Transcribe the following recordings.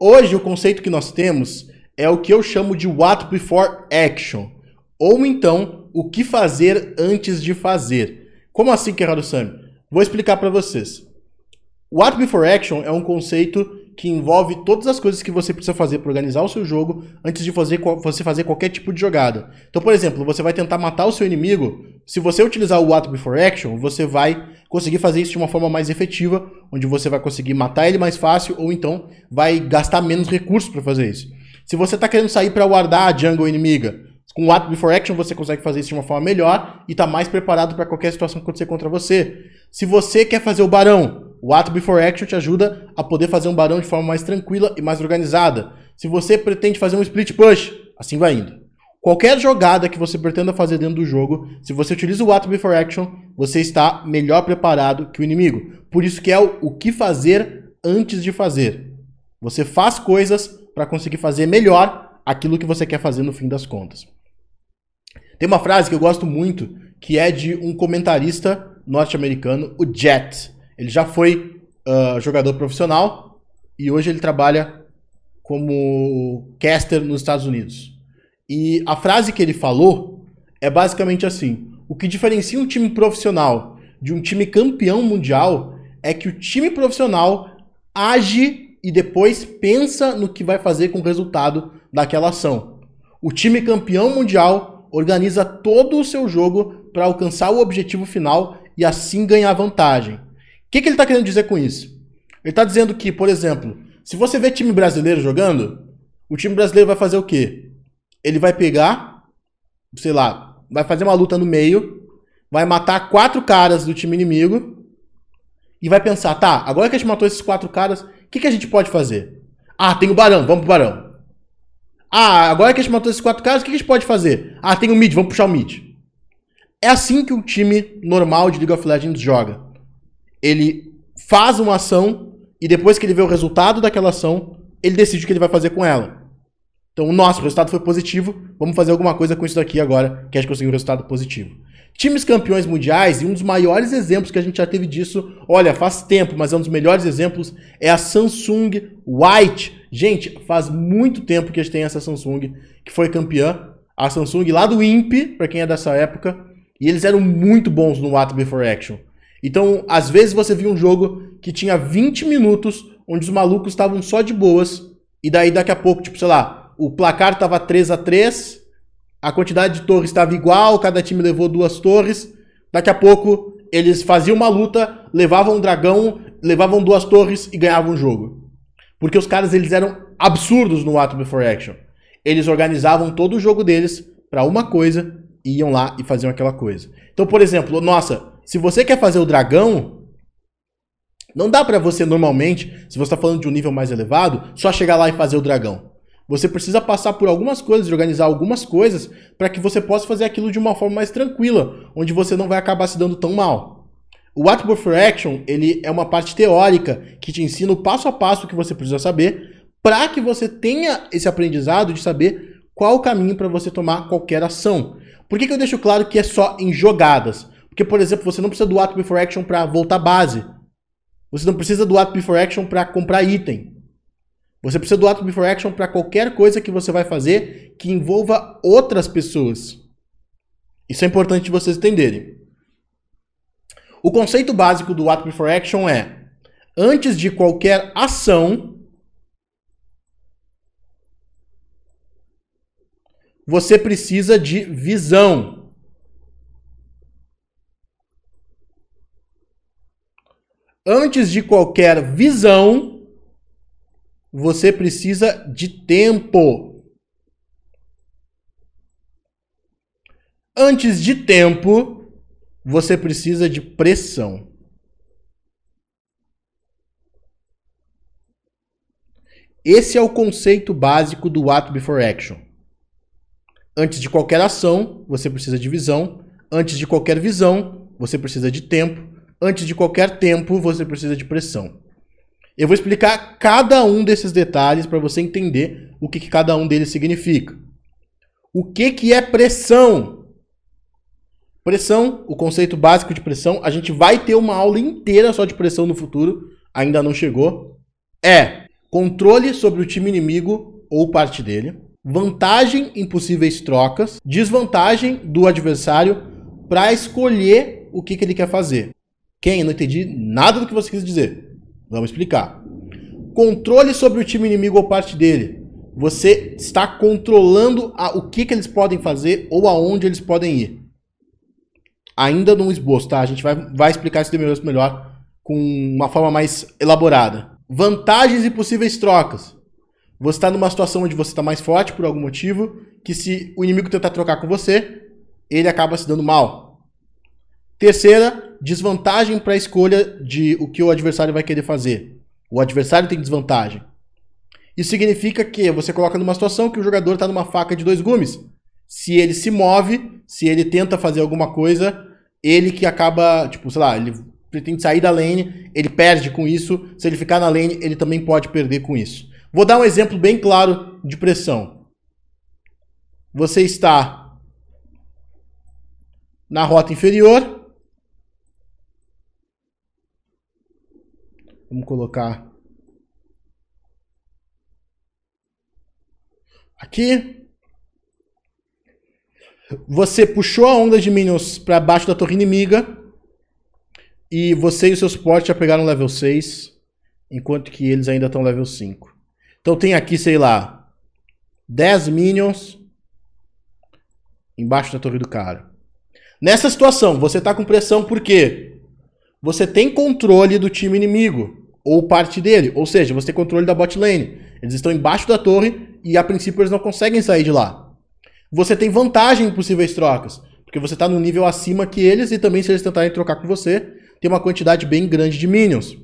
Hoje o conceito que nós temos é o que eu chamo de what before action, ou então o que fazer antes de fazer. Como assim, Kerrado Sam? Vou explicar para vocês. What before action é um conceito que envolve todas as coisas que você precisa fazer para organizar o seu jogo antes de fazer, você fazer qualquer tipo de jogada. Então, por exemplo, você vai tentar matar o seu inimigo. Se você utilizar o What Before Action, você vai conseguir fazer isso de uma forma mais efetiva, onde você vai conseguir matar ele mais fácil ou então vai gastar menos recursos para fazer isso. Se você está querendo sair para guardar a jungle inimiga, com o What Before Action você consegue fazer isso de uma forma melhor e está mais preparado para qualquer situação que acontecer contra você. Se você quer fazer o barão, o Ato Before Action te ajuda a poder fazer um barão de forma mais tranquila e mais organizada. Se você pretende fazer um split push, assim vai indo. Qualquer jogada que você pretenda fazer dentro do jogo, se você utiliza o Ato Before Action, você está melhor preparado que o inimigo. Por isso que é o, o que fazer antes de fazer. Você faz coisas para conseguir fazer melhor aquilo que você quer fazer no fim das contas. Tem uma frase que eu gosto muito, que é de um comentarista norte-americano, o Jet. Ele já foi uh, jogador profissional e hoje ele trabalha como caster nos Estados Unidos. E a frase que ele falou é basicamente assim: o que diferencia um time profissional de um time campeão mundial é que o time profissional age e depois pensa no que vai fazer com o resultado daquela ação. O time campeão mundial organiza todo o seu jogo para alcançar o objetivo final e assim ganhar vantagem que, que ele está querendo dizer com isso? Ele está dizendo que, por exemplo, se você vê time brasileiro jogando, o time brasileiro vai fazer o quê? Ele vai pegar, sei lá, vai fazer uma luta no meio, vai matar quatro caras do time inimigo e vai pensar, tá, agora que a gente matou esses quatro caras, o que, que a gente pode fazer? Ah, tem o barão, vamos pro barão. Ah, agora que a gente matou esses quatro caras, o que, que a gente pode fazer? Ah, tem o mid, vamos puxar o mid. É assim que um time normal de League of Legends joga ele faz uma ação e depois que ele vê o resultado daquela ação, ele decide o que ele vai fazer com ela. Então, nosso resultado foi positivo, vamos fazer alguma coisa com isso daqui agora, que a gente conseguiu um resultado positivo. Times campeões mundiais, e um dos maiores exemplos que a gente já teve disso, olha, faz tempo, mas é um dos melhores exemplos, é a Samsung White. Gente, faz muito tempo que a gente tem essa Samsung, que foi campeã. A Samsung lá do INPE, para quem é dessa época, e eles eram muito bons no What Before Action. Então, às vezes você via um jogo que tinha 20 minutos, onde os malucos estavam só de boas, e daí daqui a pouco, tipo, sei lá, o placar tava 3 a 3 a quantidade de torres estava igual, cada time levou duas torres. Daqui a pouco eles faziam uma luta, levavam um dragão, levavam duas torres e ganhavam o jogo. Porque os caras eles eram absurdos no Atom Before Action. Eles organizavam todo o jogo deles para uma coisa e iam lá e faziam aquela coisa. Então, por exemplo, nossa, se você quer fazer o dragão, não dá para você normalmente, se você está falando de um nível mais elevado, só chegar lá e fazer o dragão. Você precisa passar por algumas coisas, organizar algumas coisas, para que você possa fazer aquilo de uma forma mais tranquila, onde você não vai acabar se dando tão mal. O What Buffer Action, ele é uma parte teórica que te ensina o passo a passo que você precisa saber, para que você tenha esse aprendizado de saber qual o caminho para você tomar qualquer ação. Por que, que eu deixo claro que é só em jogadas? Porque, por exemplo, você não precisa do ato before action para voltar base. Você não precisa do ato before action para comprar item. Você precisa do ato before action para qualquer coisa que você vai fazer que envolva outras pessoas. Isso é importante vocês entenderem. O conceito básico do ato before action é: antes de qualquer ação, você precisa de visão. Antes de qualquer visão, você precisa de tempo. Antes de tempo, você precisa de pressão. Esse é o conceito básico do What Before Action. Antes de qualquer ação, você precisa de visão. Antes de qualquer visão, você precisa de tempo antes de qualquer tempo, você precisa de pressão. Eu vou explicar cada um desses detalhes para você entender o que, que, cada um deles significa. O que, que é pressão? Pressão, o conceito básico de pressão, a gente vai ter uma aula inteira só de pressão no futuro, ainda não chegou. é controle sobre o time inimigo ou parte dele, vantagem em possíveis trocas, desvantagem do adversário para escolher o que, que ele quer fazer. Quem? Não entendi nada do que você quis dizer. Vamos explicar. Controle sobre o time inimigo ou parte dele. Você está controlando a, o que, que eles podem fazer ou aonde eles podem ir. Ainda no esboço, tá? A gente vai, vai explicar esse melhor com uma forma mais elaborada. Vantagens e possíveis trocas. Você está numa situação onde você está mais forte por algum motivo, que se o inimigo tentar trocar com você, ele acaba se dando mal. Terceira, desvantagem para a escolha de o que o adversário vai querer fazer. O adversário tem desvantagem. Isso significa que você coloca numa situação que o jogador está numa faca de dois gumes. Se ele se move, se ele tenta fazer alguma coisa, ele que acaba, tipo, sei lá, ele pretende sair da lane, ele perde com isso. Se ele ficar na lane, ele também pode perder com isso. Vou dar um exemplo bem claro de pressão. Você está na rota inferior. Vamos colocar aqui. Você puxou a onda de minions para baixo da torre inimiga. E você e o seu suporte já pegaram level 6. Enquanto que eles ainda estão level 5. Então tem aqui, sei lá, 10 minions embaixo da torre do cara. Nessa situação, você tá com pressão porque você tem controle do time inimigo ou parte dele, ou seja, você tem controle da bot lane. Eles estão embaixo da torre e a princípio eles não conseguem sair de lá. Você tem vantagem em possíveis trocas, porque você está no nível acima que eles e também se eles tentarem trocar com você, tem uma quantidade bem grande de minions.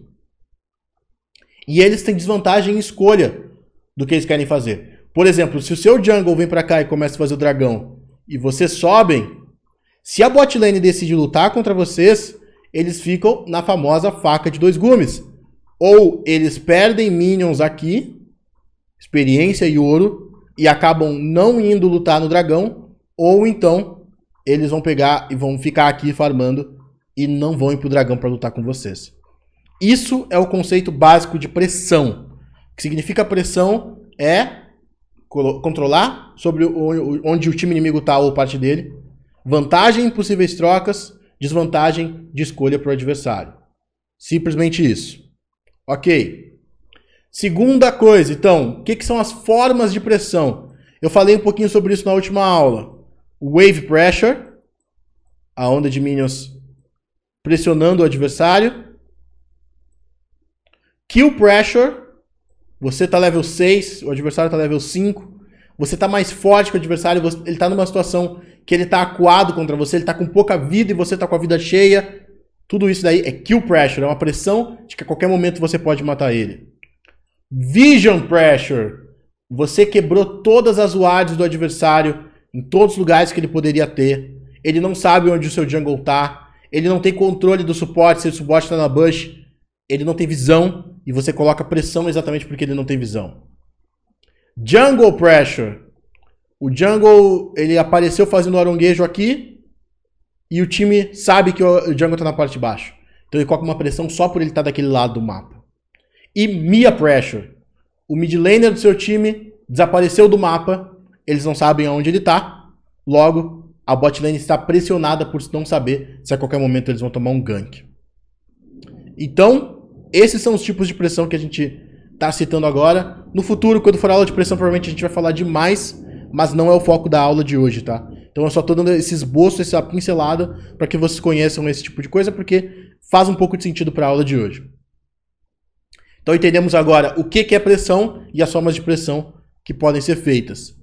E eles têm desvantagem em escolha, do que eles querem fazer. Por exemplo, se o seu jungle vem para cá e começa a fazer o dragão e vocês sobem, se a bot lane decide lutar contra vocês, eles ficam na famosa faca de dois gumes. Ou eles perdem minions aqui, experiência e ouro, e acabam não indo lutar no dragão, ou então eles vão pegar e vão ficar aqui farmando e não vão ir pro dragão para lutar com vocês. Isso é o conceito básico de pressão que significa pressão é controlar sobre o, onde o time inimigo está ou parte dele, vantagem em possíveis trocas, desvantagem de escolha para o adversário. Simplesmente isso. Ok. Segunda coisa, então, o que, que, são as formas de pressão? Eu falei um pouquinho sobre isso na última aula. Wave pressure, a onda de minions pressionando o adversário. Kill pressure, você tá level 6, o adversário tá level 5. Você tá mais forte que o adversário, ele tá numa situação que ele tá acuado contra você, ele tá com pouca vida e você tá com a vida cheia. Tudo isso daí é kill pressure, é uma pressão de que a qualquer momento você pode matar ele. Vision pressure. Você quebrou todas as wards do adversário em todos os lugares que ele poderia ter. Ele não sabe onde o seu jungle tá. Ele não tem controle do suporte, se o suporte tá na bush. Ele não tem visão e você coloca pressão exatamente porque ele não tem visão. Jungle Pressure. O Jungle, ele apareceu fazendo aronguejo aqui e o time sabe que o Jungle está na parte de baixo. Então ele coloca uma pressão só por ele estar tá daquele lado do mapa. E Mia Pressure. O mid laner do seu time desapareceu do mapa, eles não sabem aonde ele está. Logo, a bot lane está pressionada por não saber se a qualquer momento eles vão tomar um gank. Então, esses são os tipos de pressão que a gente está citando agora. No futuro, quando for aula de pressão, provavelmente a gente vai falar demais, mas não é o foco da aula de hoje, tá? Então eu só estou dando esse esboço, essa pincelada, para que vocês conheçam esse tipo de coisa, porque faz um pouco de sentido para a aula de hoje. Então entendemos agora o que é pressão e as formas de pressão que podem ser feitas.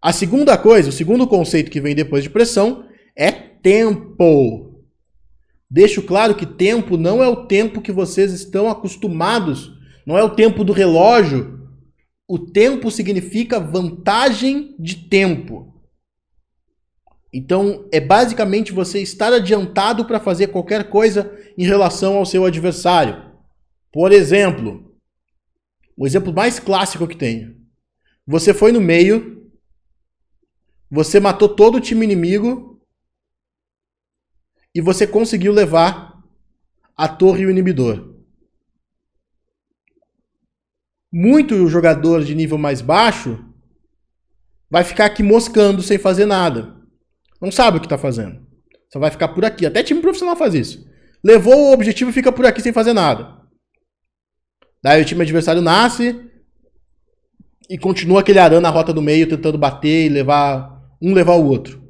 A segunda coisa, o segundo conceito que vem depois de pressão é tempo. Deixo claro que tempo não é o tempo que vocês estão acostumados, não é o tempo do relógio. O tempo significa vantagem de tempo. Então, é basicamente você estar adiantado para fazer qualquer coisa em relação ao seu adversário. Por exemplo, o exemplo mais clássico que tenho. Você foi no meio, você matou todo o time inimigo e você conseguiu levar a torre e o inibidor. muito jogador de nível mais baixo vai ficar aqui moscando sem fazer nada. Não sabe o que está fazendo. Só vai ficar por aqui. Até time profissional faz isso. Levou o objetivo e fica por aqui sem fazer nada. Daí o time adversário nasce e continua aquele arando na rota do meio, tentando bater e levar um levar o outro. O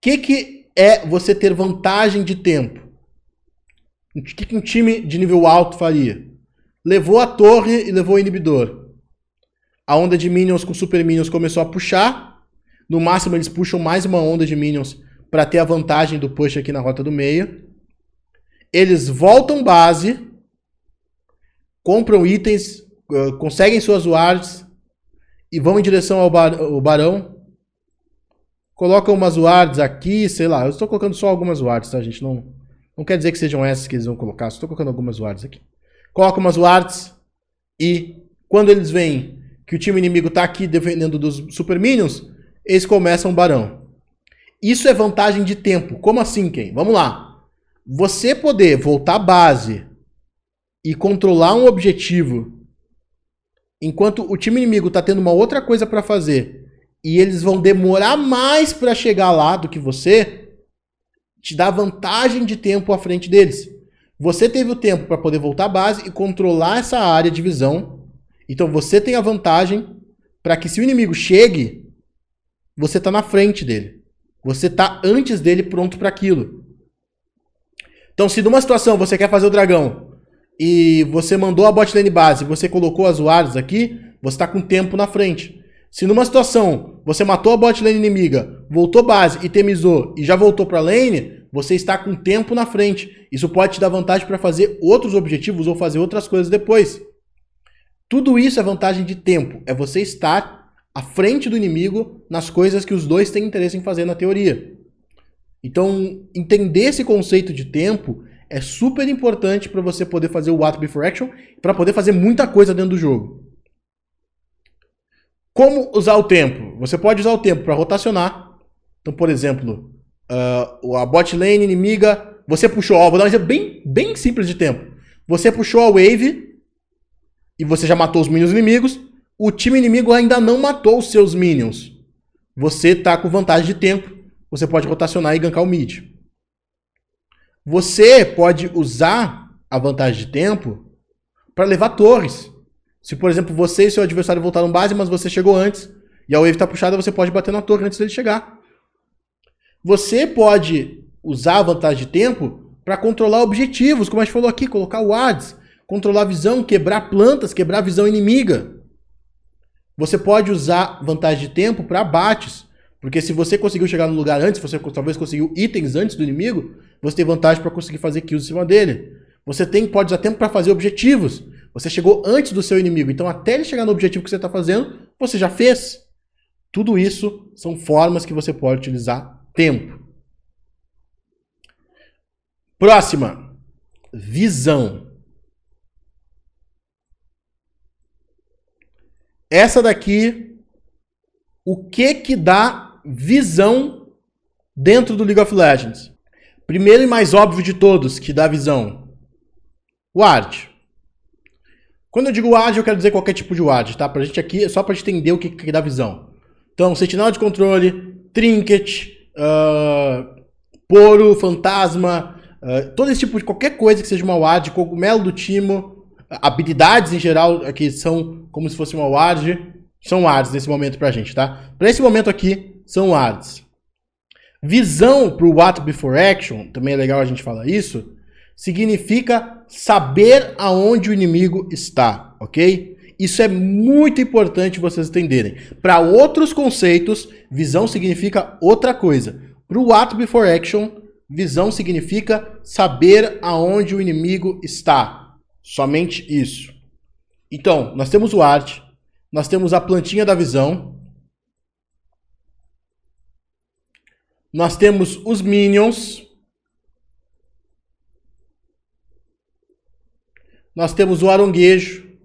que, que é você ter vantagem de tempo? O que, que um time de nível alto faria? Levou a torre e levou o inibidor. A onda de minions com super minions começou a puxar. No máximo eles puxam mais uma onda de minions para ter a vantagem do push aqui na rota do meio. Eles voltam base, compram itens, uh, conseguem suas wards e vão em direção ao, bar ao barão. Colocam umas wards aqui, sei lá. Eu estou colocando só algumas wards, tá, gente? Não, não quer dizer que sejam essas que eles vão colocar. Estou colocando algumas wards aqui. Coloca umas wards e quando eles veem que o time inimigo está aqui defendendo dos super minions, eles começam barão. Isso é vantagem de tempo. Como assim, Ken? Vamos lá. Você poder voltar à base e controlar um objetivo enquanto o time inimigo está tendo uma outra coisa para fazer e eles vão demorar mais para chegar lá do que você, te dá vantagem de tempo à frente deles. Você teve o tempo para poder voltar à base e controlar essa área de visão. Então você tem a vantagem para que se o inimigo chegue, você está na frente dele. Você está antes dele pronto para aquilo. Então, se numa situação você quer fazer o dragão e você mandou a bot lane base, você colocou as wards aqui, você está com tempo na frente. Se numa situação você matou a bot lane inimiga, voltou base e temizou e já voltou para lane, você está com tempo na frente. Isso pode te dar vantagem para fazer outros objetivos ou fazer outras coisas depois. Tudo isso é vantagem de tempo. É você estar à frente do inimigo nas coisas que os dois têm interesse em fazer na teoria. Então, entender esse conceito de tempo é super importante para você poder fazer o ato before action, para poder fazer muita coisa dentro do jogo. Como usar o tempo? Você pode usar o tempo para rotacionar. Então, por exemplo, uh, a bot lane inimiga, você puxou, ó, vou dar um exemplo bem, bem simples de tempo. Você puxou a wave e você já matou os minions inimigos o time inimigo ainda não matou os seus minions. Você tá com vantagem de tempo. Você pode rotacionar e gankar o mid. Você pode usar a vantagem de tempo para levar torres. Se, por exemplo, você e seu adversário voltaram base, mas você chegou antes, e a wave está puxada, você pode bater na torre antes dele chegar. Você pode usar a vantagem de tempo para controlar objetivos, como a gente falou aqui, colocar wards, controlar a visão, quebrar plantas, quebrar visão inimiga. Você pode usar vantagem de tempo para abates. Porque se você conseguiu chegar no lugar antes, você talvez conseguiu itens antes do inimigo, você tem vantagem para conseguir fazer kills em cima dele. Você tem, pode usar tempo para fazer objetivos. Você chegou antes do seu inimigo. Então, até ele chegar no objetivo que você está fazendo, você já fez. Tudo isso são formas que você pode utilizar tempo. Próxima. Visão. Essa daqui, o que que dá visão dentro do League of Legends? Primeiro e mais óbvio de todos que dá visão. Ward. Quando eu digo ward, eu quero dizer qualquer tipo de ward, tá? Pra gente aqui, é só pra gente entender o que, que dá visão. Então, sentinela de controle, trinket, uh, poro, fantasma, uh, todo esse tipo de qualquer coisa que seja uma ward, cogumelo do timo, habilidades em geral aqui são como se fosse uma ward, são wards nesse momento pra gente, tá? Para esse momento aqui, são wards. Visão pro What Before Action, também é legal a gente falar isso, significa saber aonde o inimigo está, ok? Isso é muito importante vocês entenderem. Para outros conceitos, visão significa outra coisa. Para o What Before Action, visão significa saber aonde o inimigo está. Somente isso. Então, nós temos o arte, nós temos a plantinha da visão, nós temos os minions, nós temos o aronguejo,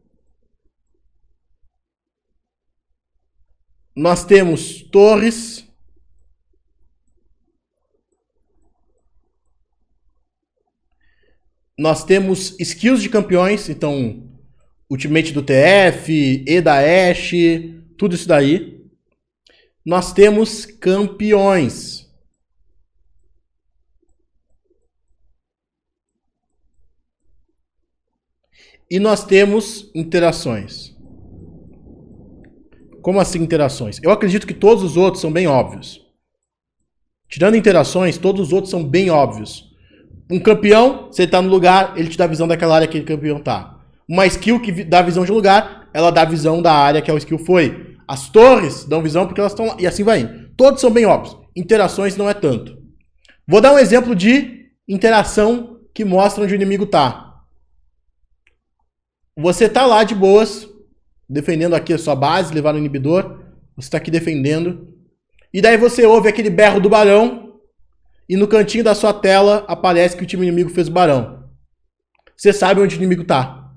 nós temos torres, Nós temos skills de campeões, então Ultimate do TF, E da Ashe, tudo isso daí. Nós temos campeões. E nós temos interações. Como assim interações? Eu acredito que todos os outros são bem óbvios. Tirando interações, todos os outros são bem óbvios. Um campeão, você está no lugar, ele te dá visão daquela área que o campeão tá. Uma skill que dá visão de lugar, ela dá visão da área que a skill foi. As torres dão visão porque elas estão lá. E assim vai. Todos são bem óbvios. Interações não é tanto. Vou dar um exemplo de interação que mostra onde o inimigo tá. Você tá lá de boas, defendendo aqui a sua base, levar o inibidor. Você tá aqui defendendo. E daí você ouve aquele berro do barão. E no cantinho da sua tela aparece que o time inimigo fez o barão. Você sabe onde o inimigo tá.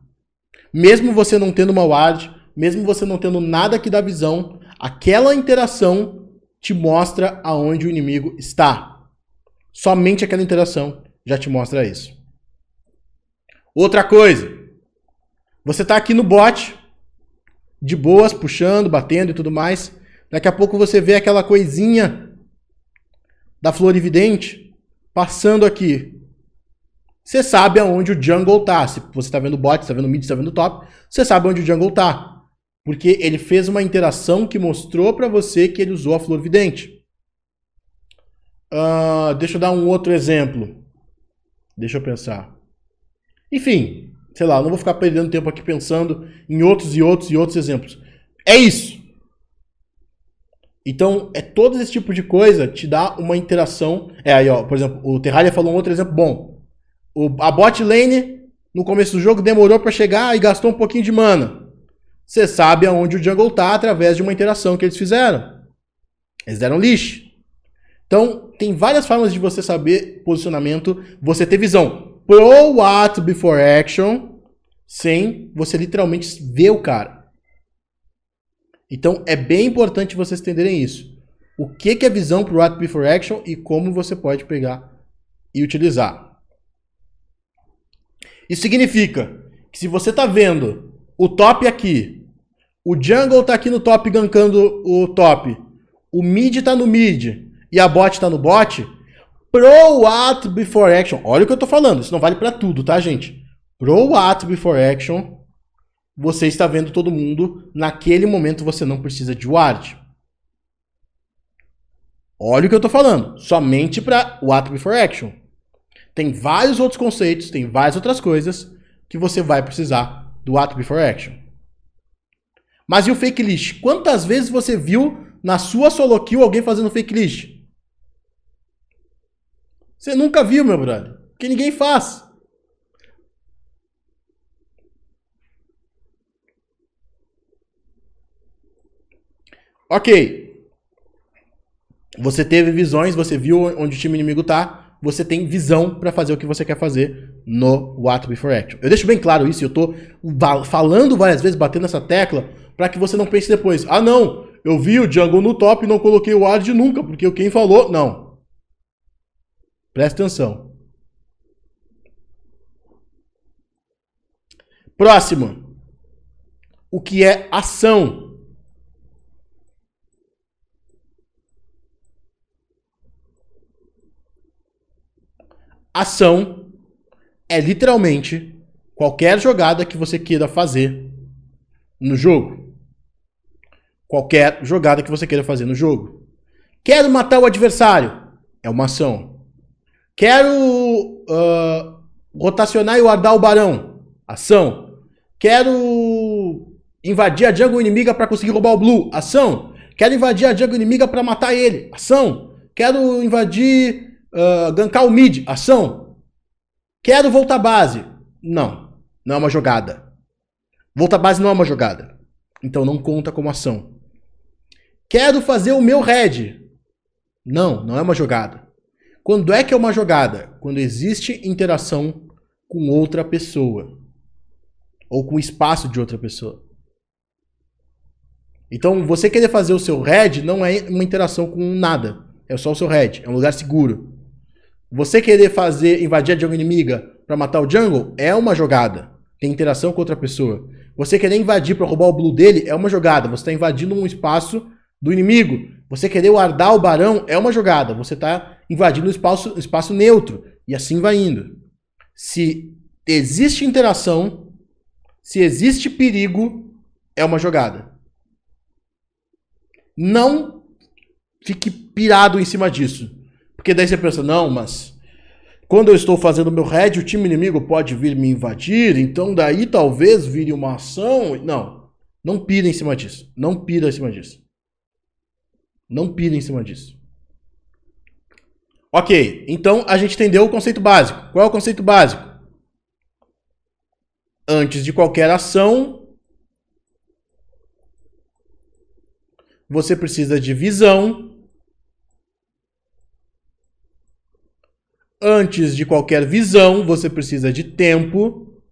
Mesmo você não tendo uma ward, mesmo você não tendo nada que dá visão, aquela interação te mostra aonde o inimigo está. Somente aquela interação já te mostra isso. Outra coisa, você está aqui no bot, de boas, puxando, batendo e tudo mais. Daqui a pouco você vê aquela coisinha da florividente passando aqui. Você sabe aonde o jungle tá. Se você está vendo bot, está vendo mid, está vendo top, você sabe onde o jungle tá. Porque ele fez uma interação que mostrou para você que ele usou a flor vidente. Uh, deixa eu dar um outro exemplo. Deixa eu pensar. Enfim, sei lá, não vou ficar perdendo tempo aqui pensando em outros e outros e outros exemplos. É isso. Então, é todo esse tipo de coisa te dá uma interação. É aí, ó, por exemplo, o Terraria falou um outro exemplo bom. O, a bot lane, no começo do jogo, demorou para chegar e gastou um pouquinho de mana. Você sabe aonde o jungle tá através de uma interação que eles fizeram. Eles deram lixo. Então, tem várias formas de você saber posicionamento, você ter visão pro what before action, sem você literalmente ver o cara. Então, é bem importante vocês entenderem isso. O que, que é visão pro what before action e como você pode pegar e utilizar. Isso significa que se você está vendo o top aqui. O jungle tá aqui no top gankando o top. O mid tá no mid e a bot tá no bot. Pro at before action. Olha o que eu tô falando. Isso não vale para tudo, tá, gente? Pro at before action. Você está vendo todo mundo. Naquele momento você não precisa de ward. Olha o que eu tô falando. Somente para o at before action. Tem vários outros conceitos, tem várias outras coisas que você vai precisar do ato before action. Mas e o fake list? Quantas vezes você viu na sua solo kill alguém fazendo fake list? Você nunca viu, meu brother. Porque ninguém faz. Ok. Você teve visões, você viu onde o time inimigo tá você tem visão para fazer o que você quer fazer no What Before Action. Eu deixo bem claro isso, eu tô falando várias vezes, batendo essa tecla, para que você não pense depois, ah não, eu vi o Django no top e não coloquei o Ward nunca, porque quem falou, não. Presta atenção. Próximo. O que é ação? Ação é literalmente qualquer jogada que você queira fazer no jogo. Qualquer jogada que você queira fazer no jogo. Quero matar o adversário. É uma ação. Quero uh, rotacionar e guardar o barão. Ação. Quero invadir a jungle inimiga para conseguir roubar o blue. Ação. Quero invadir a jungle inimiga para matar ele. Ação. Quero invadir uh, gankar o mid, ação. Quero voltar base. Não, não é uma jogada. Voltar base não é uma jogada. Então não conta como ação. Quero fazer o meu red. Não, não é uma jogada. Quando é que é uma jogada? Quando existe interação com outra pessoa. Ou com o espaço de outra pessoa. Então, você querer fazer o seu red não é uma interação com nada. É só o seu red. É um lugar seguro. Você querer fazer, invadir a jungle inimiga para matar o jungle é uma jogada. Tem interação com outra pessoa. Você querer invadir para roubar o blue dele é uma jogada. Você está invadindo um espaço do inimigo. Você querer guardar o barão é uma jogada. Você está invadindo um espaço, espaço neutro. E assim vai indo. Se existe interação, se existe perigo, é uma jogada. Não fique pirado em cima disso. Porque daí você pensa, não, mas quando eu estou fazendo meu head, o time inimigo pode vir me invadir, então daí talvez vire uma ação. Não, não pira em cima disso. Não pira em cima disso. Não pira em cima disso. Ok, então a gente entendeu o conceito básico. Qual é o conceito básico? Antes de qualquer ação, você precisa de visão. Antes de qualquer visão, você precisa de tempo.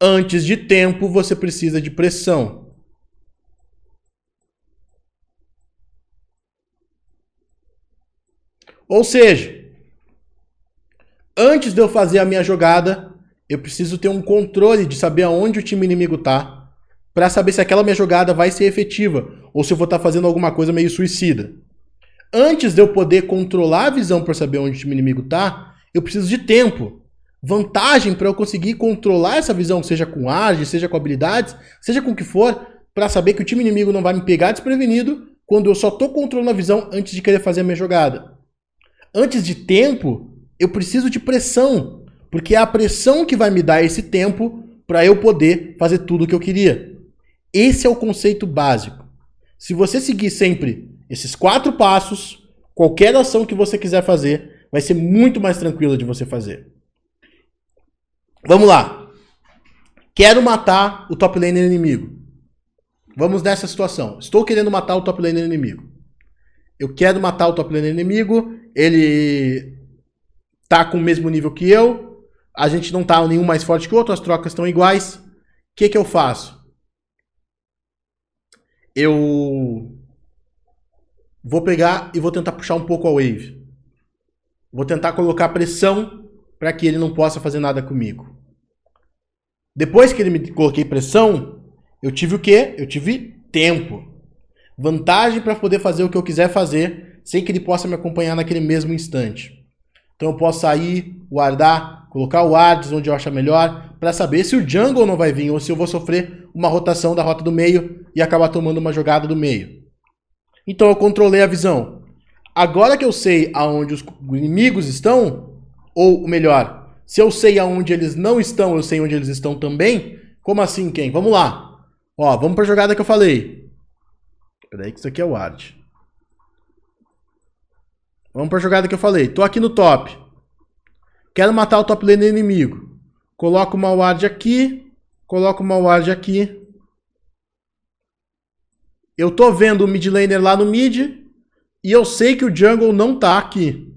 Antes de tempo, você precisa de pressão. Ou seja, antes de eu fazer a minha jogada, eu preciso ter um controle de saber aonde o time inimigo tá, para saber se aquela minha jogada vai ser efetiva ou se eu vou estar tá fazendo alguma coisa meio suicida. Antes de eu poder controlar a visão para saber onde o time inimigo tá, eu preciso de tempo vantagem para eu conseguir controlar essa visão, seja com age, seja com habilidades, seja com o que for, para saber que o time inimigo não vai me pegar desprevenido quando eu só tô controlando a visão antes de querer fazer a minha jogada. Antes de tempo, eu preciso de pressão, porque é a pressão que vai me dar esse tempo para eu poder fazer tudo o que eu queria. Esse é o conceito básico. Se você seguir sempre esses quatro passos, qualquer ação que você quiser fazer vai ser muito mais tranquila de você fazer. Vamos lá. Quero matar o top laner inimigo. Vamos nessa situação. Estou querendo matar o top laner inimigo. Eu quero matar o top laner inimigo. Ele tá com o mesmo nível que eu. A gente não tá nenhum mais forte que o outro. As trocas estão iguais. O que, que eu faço? Eu vou pegar e vou tentar puxar um pouco a wave. Vou tentar colocar pressão para que ele não possa fazer nada comigo. Depois que ele me coloquei pressão, eu tive o quê? Eu tive tempo. Vantagem para poder fazer o que eu quiser fazer sem que ele possa me acompanhar naquele mesmo instante. Então eu posso sair, guardar, colocar o Ardes onde eu achar melhor, para saber se o jungle não vai vir ou se eu vou sofrer uma rotação da rota do meio e acabar tomando uma jogada do meio. Então eu controlei a visão. Agora que eu sei aonde os inimigos estão, ou melhor, se eu sei aonde eles não estão, eu sei onde eles estão também. Como assim, quem? Vamos lá. Ó, vamos pra jogada que eu falei. Peraí que isso aqui é o ward. Vamos pra jogada que eu falei. Tô aqui no top. Quero matar o top lane inimigo. Coloco uma ward aqui. Coloco uma ward aqui. Eu tô vendo o mid laner lá no mid. E eu sei que o jungle não tá aqui.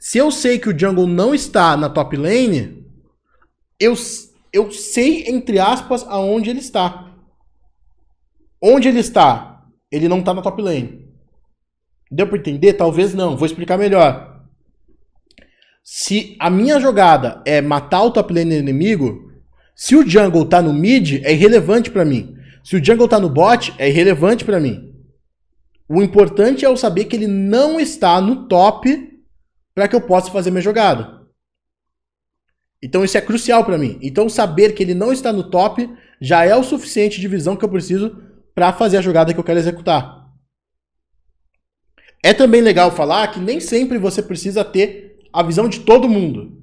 Se eu sei que o jungle não está na top lane, eu, eu sei, entre aspas, aonde ele está. Onde ele está? Ele não está na top lane. Deu para entender? Talvez não. Vou explicar melhor. Se a minha jogada é matar o top lane inimigo, se o jungle tá no mid, é irrelevante para mim. Se o jungle tá no bot, é irrelevante para mim. O importante é eu saber que ele não está no top para que eu possa fazer minha jogada. Então isso é crucial para mim. Então saber que ele não está no top já é o suficiente de visão que eu preciso para fazer a jogada que eu quero executar. É também legal falar que nem sempre você precisa ter a visão de todo mundo.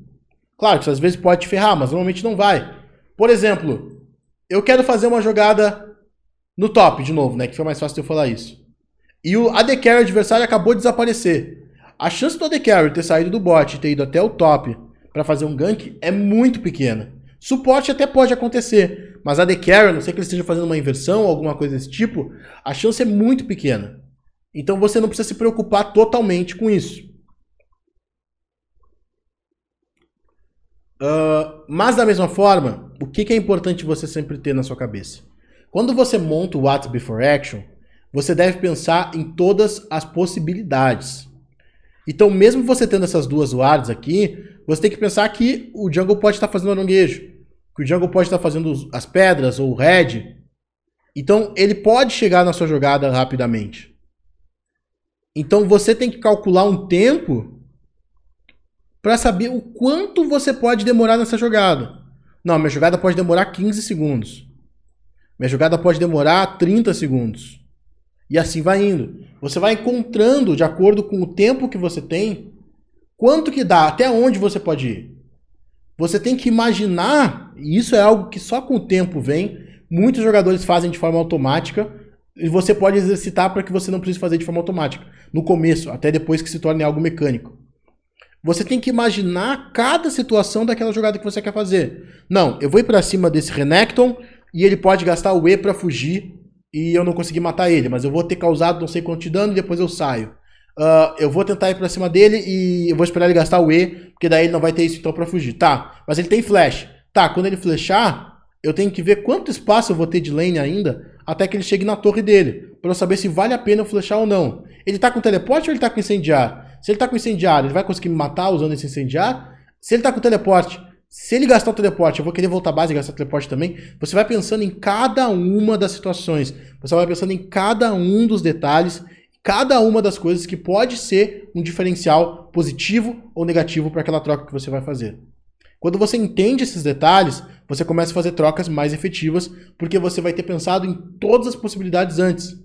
Claro que às vezes pode te ferrar, mas normalmente não vai. Por exemplo, eu quero fazer uma jogada no top de novo, né? Que foi mais fácil eu falar isso. E o AD Carry adversário acabou de desaparecer. A chance do AD Carry ter saído do bot e ter ido até o top para fazer um gank é muito pequena. Suporte até pode acontecer, mas AD Carry, a não sei que ele esteja fazendo uma inversão ou alguma coisa desse tipo, a chance é muito pequena. Então você não precisa se preocupar totalmente com isso. Uh, mas da mesma forma, o que, que é importante você sempre ter na sua cabeça? Quando você monta o What's Before Action, você deve pensar em todas as possibilidades. Então, mesmo você tendo essas duas wards aqui, você tem que pensar que o jungle pode estar fazendo aranguejo, que o jungle pode estar fazendo as pedras ou o red. Então, ele pode chegar na sua jogada rapidamente. Então, você tem que calcular um tempo para saber o quanto você pode demorar nessa jogada. Não, minha jogada pode demorar 15 segundos. Minha jogada pode demorar 30 segundos. E assim vai indo. Você vai encontrando, de acordo com o tempo que você tem, quanto que dá, até onde você pode ir. Você tem que imaginar, e isso é algo que só com o tempo vem, muitos jogadores fazem de forma automática, e você pode exercitar para que você não precise fazer de forma automática. No começo, até depois que se torne algo mecânico. Você tem que imaginar cada situação daquela jogada que você quer fazer. Não, eu vou ir para cima desse Renekton e ele pode gastar o E para fugir e eu não consegui matar ele, mas eu vou ter causado não sei quanto de dano e depois eu saio. Uh, eu vou tentar ir pra cima dele e eu vou esperar ele gastar o E, porque daí ele não vai ter isso então pra fugir. Tá, mas ele tem flash. Tá, quando ele flechar, eu tenho que ver quanto espaço eu vou ter de lane ainda até que ele chegue na torre dele, para eu saber se vale a pena eu flechar ou não. Ele tá com teleporte ou ele tá com incendiar? Se ele tá com incendiário, ele vai conseguir me matar usando esse incendiário? Se ele tá com teleporte, se ele gastar o teleporte, eu vou querer voltar à base e gastar o teleporte também. Você vai pensando em cada uma das situações. Você vai pensando em cada um dos detalhes, cada uma das coisas que pode ser um diferencial positivo ou negativo para aquela troca que você vai fazer. Quando você entende esses detalhes, você começa a fazer trocas mais efetivas, porque você vai ter pensado em todas as possibilidades antes.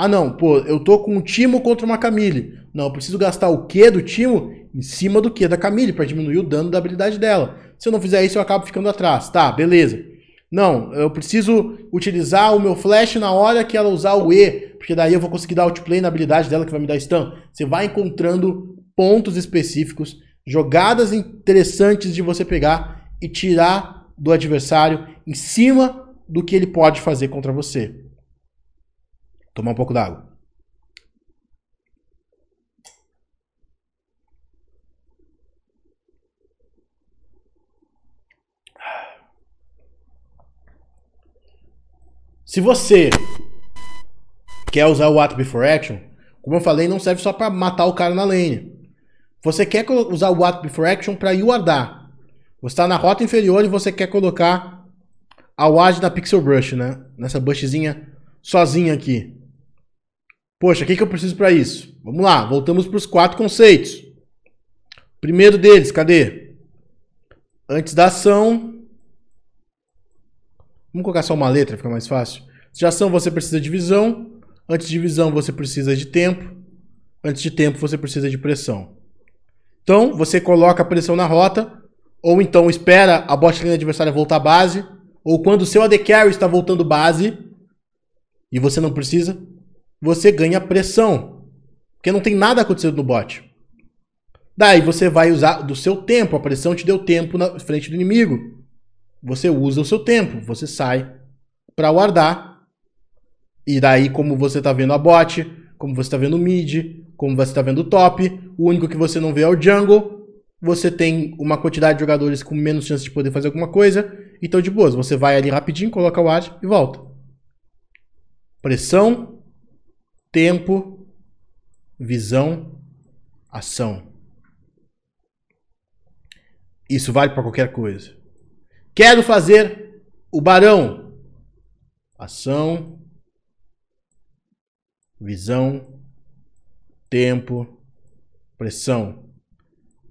Ah, não, pô, eu tô com um Timo contra uma Camille. Não, eu preciso gastar o Q do Timo em cima do Q da Camille para diminuir o dano da habilidade dela. Se eu não fizer isso, eu acabo ficando atrás. Tá, beleza. Não, eu preciso utilizar o meu flash na hora que ela usar o E, porque daí eu vou conseguir dar outplay na habilidade dela que vai me dar stun. Você vai encontrando pontos específicos, jogadas interessantes de você pegar e tirar do adversário em cima do que ele pode fazer contra você. Tomar um pouco d'água. Se você quer usar o Ato Before Action, como eu falei, não serve só para matar o cara na lane. Você quer usar o Ato Before Action para wardar. Você está na rota inferior e você quer colocar a ward da Pixel Brush, né? Nessa bushzinha sozinha aqui. Poxa, o que, que eu preciso para isso? Vamos lá, voltamos para os quatro conceitos. Primeiro deles, cadê? Antes da ação. Vamos colocar só uma letra, fica mais fácil. Antes de ação você precisa de visão. Antes de visão você precisa de tempo. Antes de tempo você precisa de pressão. Então você coloca a pressão na rota. Ou então espera a bot lane adversária voltar à base. Ou quando o seu AD Carry está voltando base. E você não precisa você ganha pressão. Porque não tem nada acontecendo no bot. Daí você vai usar do seu tempo. A pressão te deu tempo na frente do inimigo. Você usa o seu tempo. Você sai para guardar. E daí, como você está vendo a bot, como você está vendo o mid, como você está vendo o top, o único que você não vê é o jungle. Você tem uma quantidade de jogadores com menos chance de poder fazer alguma coisa. Então, de boas, você vai ali rapidinho, coloca o ar e volta. Pressão, tempo, visão, ação. Isso vale para qualquer coisa. Quero fazer o barão. Ação, visão, tempo, pressão.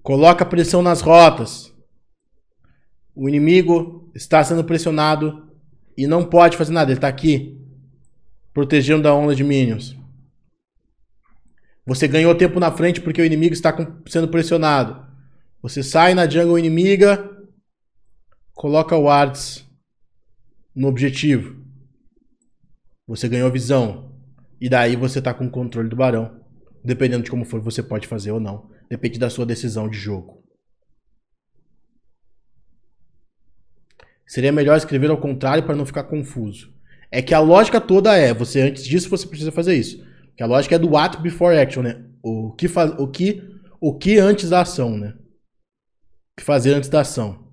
Coloca pressão nas rotas. O inimigo está sendo pressionado e não pode fazer nada. Ele está aqui, protegendo da onda de minions. Você ganhou tempo na frente porque o inimigo está sendo pressionado. Você sai na jungle inimiga, coloca o wards no objetivo. Você ganhou visão. E daí você está com o controle do barão. Dependendo de como for, você pode fazer ou não. Depende da sua decisão de jogo. Seria melhor escrever ao contrário para não ficar confuso. É que a lógica toda é, você antes disso você precisa fazer isso. Que a lógica é do what before action, né? O que, faz, o que, o que antes da ação, né? O que fazer antes da ação.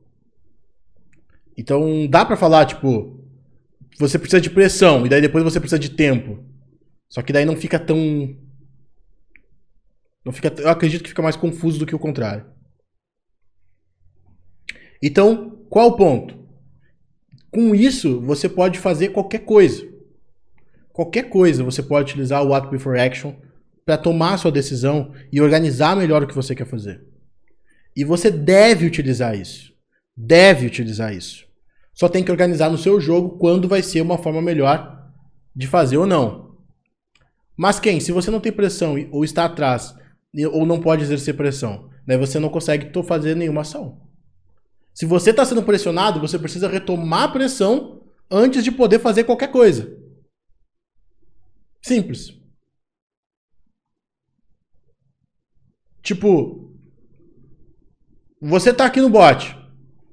Então dá para falar, tipo, você precisa de pressão e daí depois você precisa de tempo. Só que daí não fica tão Não fica, eu acredito que fica mais confuso do que o contrário. Então, qual o ponto? Com isso, você pode fazer qualquer coisa. Qualquer coisa você pode utilizar o What Before Action para tomar sua decisão e organizar melhor o que você quer fazer. E você deve utilizar isso. Deve utilizar isso. Só tem que organizar no seu jogo quando vai ser uma forma melhor de fazer ou não. Mas quem? Se você não tem pressão ou está atrás ou não pode exercer pressão, né, você não consegue fazer nenhuma ação. Se você está sendo pressionado, você precisa retomar a pressão antes de poder fazer qualquer coisa. Simples. Tipo, você tá aqui no bot.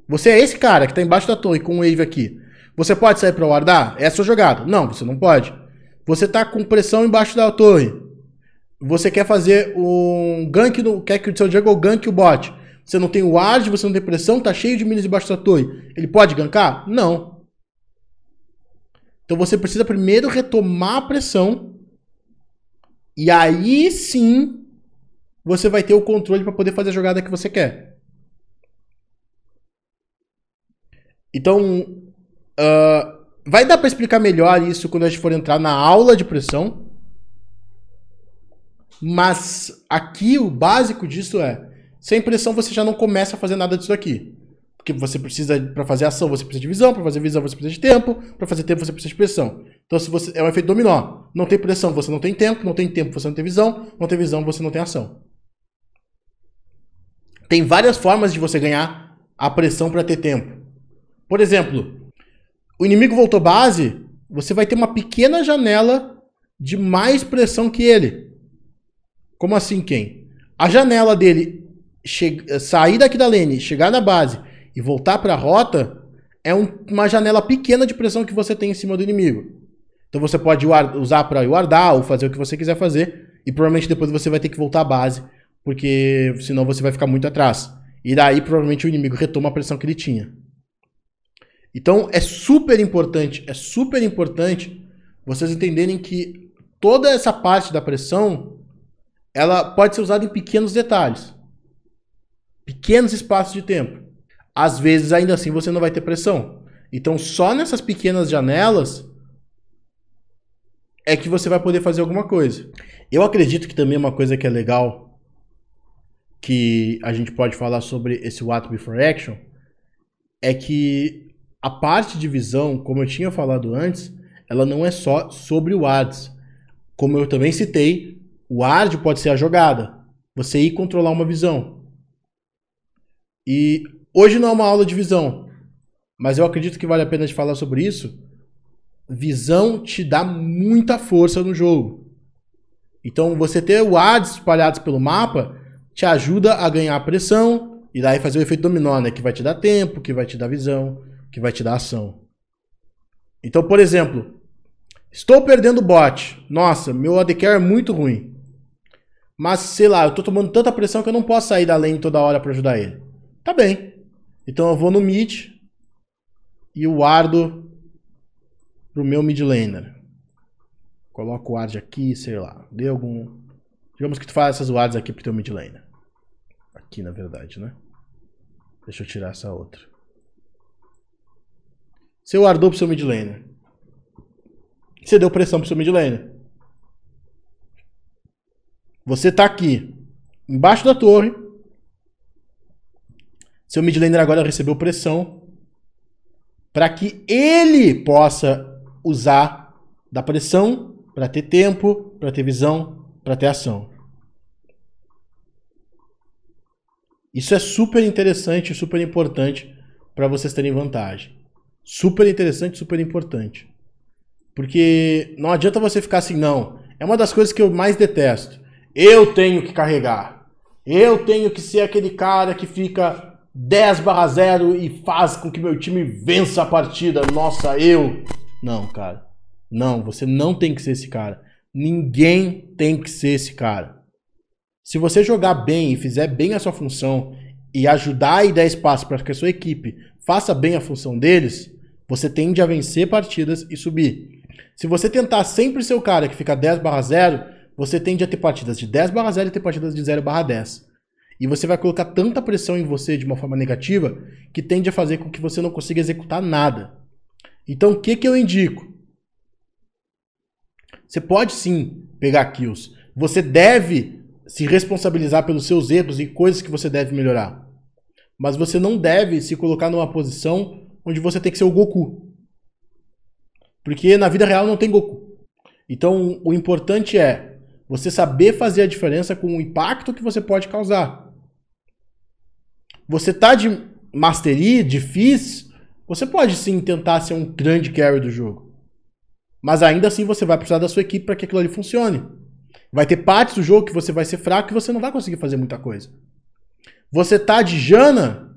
Você é esse cara que tá embaixo da torre com o wave aqui. Você pode sair para guardar? É a sua jogada. Não, você não pode. Você tá com pressão embaixo da torre. Você quer fazer um gank, no, quer que o seu jungle gank o bot. Você não tem ward, você não tem pressão, tá cheio de minions embaixo da torre. Ele pode gankar? Não. Então você precisa primeiro retomar a pressão. E aí sim você vai ter o controle para poder fazer a jogada que você quer. Então, uh, vai dar para explicar melhor isso quando a gente for entrar na aula de pressão. Mas aqui o básico disso é: sem pressão você já não começa a fazer nada disso aqui. Porque você precisa, para fazer ação, você precisa de visão, para fazer visão, você precisa de tempo, para fazer tempo, você precisa de pressão. Então, se você é um efeito dominó. Não tem pressão, você não tem tempo, não tem tempo, você não tem visão, não tem visão, você não tem ação. Tem várias formas de você ganhar a pressão para ter tempo. Por exemplo, o inimigo voltou base, você vai ter uma pequena janela de mais pressão que ele. Como assim, quem? A janela dele sair daqui da lane, chegar na base e voltar para a rota é um, uma janela pequena de pressão que você tem em cima do inimigo. Então você pode usar para guardar ou fazer o que você quiser fazer e provavelmente depois você vai ter que voltar à base porque senão você vai ficar muito atrás. E daí provavelmente o inimigo retoma a pressão que ele tinha. Então é super importante, é super importante vocês entenderem que toda essa parte da pressão ela pode ser usada em pequenos detalhes. Pequenos espaços de tempo. Às vezes ainda assim você não vai ter pressão. Então só nessas pequenas janelas é que você vai poder fazer alguma coisa. Eu acredito que também é uma coisa que é legal que a gente pode falar sobre esse What Before Action é que a parte de visão, como eu tinha falado antes, ela não é só sobre o ADS. Como eu também citei, o ARD pode ser a jogada. Você ir controlar uma visão. E hoje não é uma aula de visão, mas eu acredito que vale a pena de falar sobre isso. Visão te dá muita força no jogo. Então, você ter o ADS espalhados pelo mapa te ajuda a ganhar pressão e daí fazer o efeito dominó, né? Que vai te dar tempo, que vai te dar visão, que vai te dar ação. Então, por exemplo, estou perdendo bot. Nossa, meu AD é muito ruim. Mas, sei lá, eu tô tomando tanta pressão que eu não posso sair da lane toda hora para ajudar ele. Tá bem. Então eu vou no mid e o ardo pro meu mid laner. Coloco o ward aqui, sei lá. Dê algum Digamos que tu faz essas wards aqui pro teu mid lane. Aqui, na verdade, né? Deixa eu tirar essa outra. Você guardou pro seu mid lane. Você deu pressão pro seu mid lane. Você tá aqui, embaixo da torre. Seu mid laner agora recebeu pressão para que ele possa usar da pressão para ter tempo, para ter visão, para ter ação. Isso é super interessante, super importante para vocês terem vantagem. Super interessante, super importante. Porque não adianta você ficar assim, não. É uma das coisas que eu mais detesto. Eu tenho que carregar. Eu tenho que ser aquele cara que fica 10 barra 0 e faz com que meu time vença a partida. Nossa, eu. Não, cara. Não, você não tem que ser esse cara. Ninguém tem que ser esse cara. Se você jogar bem e fizer bem a sua função e ajudar e dar espaço para que a sua equipe faça bem a função deles, você tende a vencer partidas e subir. Se você tentar sempre ser o cara que fica 10 barra 0, você tende a ter partidas de 10 barra 0 e ter partidas de 0 barra 10. E você vai colocar tanta pressão em você de uma forma negativa que tende a fazer com que você não consiga executar nada. Então, o que, que eu indico? Você pode sim pegar kills. Você deve se responsabilizar pelos seus erros e coisas que você deve melhorar. Mas você não deve se colocar numa posição onde você tem que ser o Goku. Porque na vida real não tem Goku. Então, o importante é você saber fazer a diferença com o impacto que você pode causar. Você tá de mastery, difícil, você pode sim tentar ser um grande carry do jogo. Mas ainda assim você vai precisar da sua equipe para que aquilo ali funcione. Vai ter partes do jogo que você vai ser fraco e você não vai conseguir fazer muita coisa. Você tá de Jana,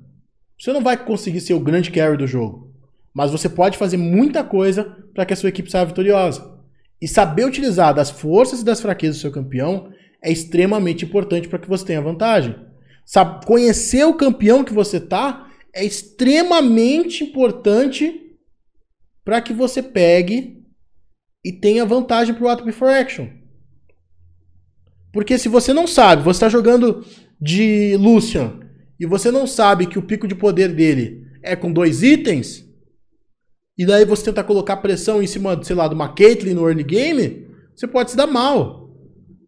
você não vai conseguir ser o grande carry do jogo. Mas você pode fazer muita coisa para que a sua equipe saia vitoriosa. E saber utilizar das forças e das fraquezas do seu campeão é extremamente importante para que você tenha vantagem. Sabe, conhecer o campeão que você tá é extremamente importante para que você pegue e tenha vantagem para o ato before action. Porque se você não sabe, você está jogando de Lucian e você não sabe que o pico de poder dele é com dois itens, e daí você tenta colocar pressão em cima, sei lá, de uma Caitlyn no early game, você pode se dar mal.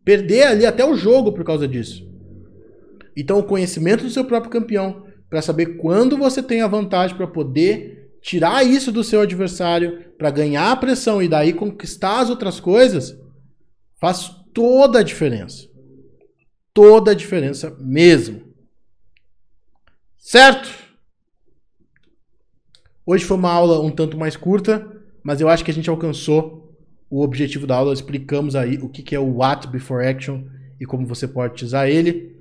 Perder ali até o jogo por causa disso. Então, o conhecimento do seu próprio campeão, para saber quando você tem a vantagem para poder tirar isso do seu adversário, para ganhar a pressão e daí conquistar as outras coisas, faz toda a diferença. Toda a diferença mesmo. Certo? Hoje foi uma aula um tanto mais curta, mas eu acho que a gente alcançou o objetivo da aula. Explicamos aí o que é o What Before Action e como você pode utilizar ele.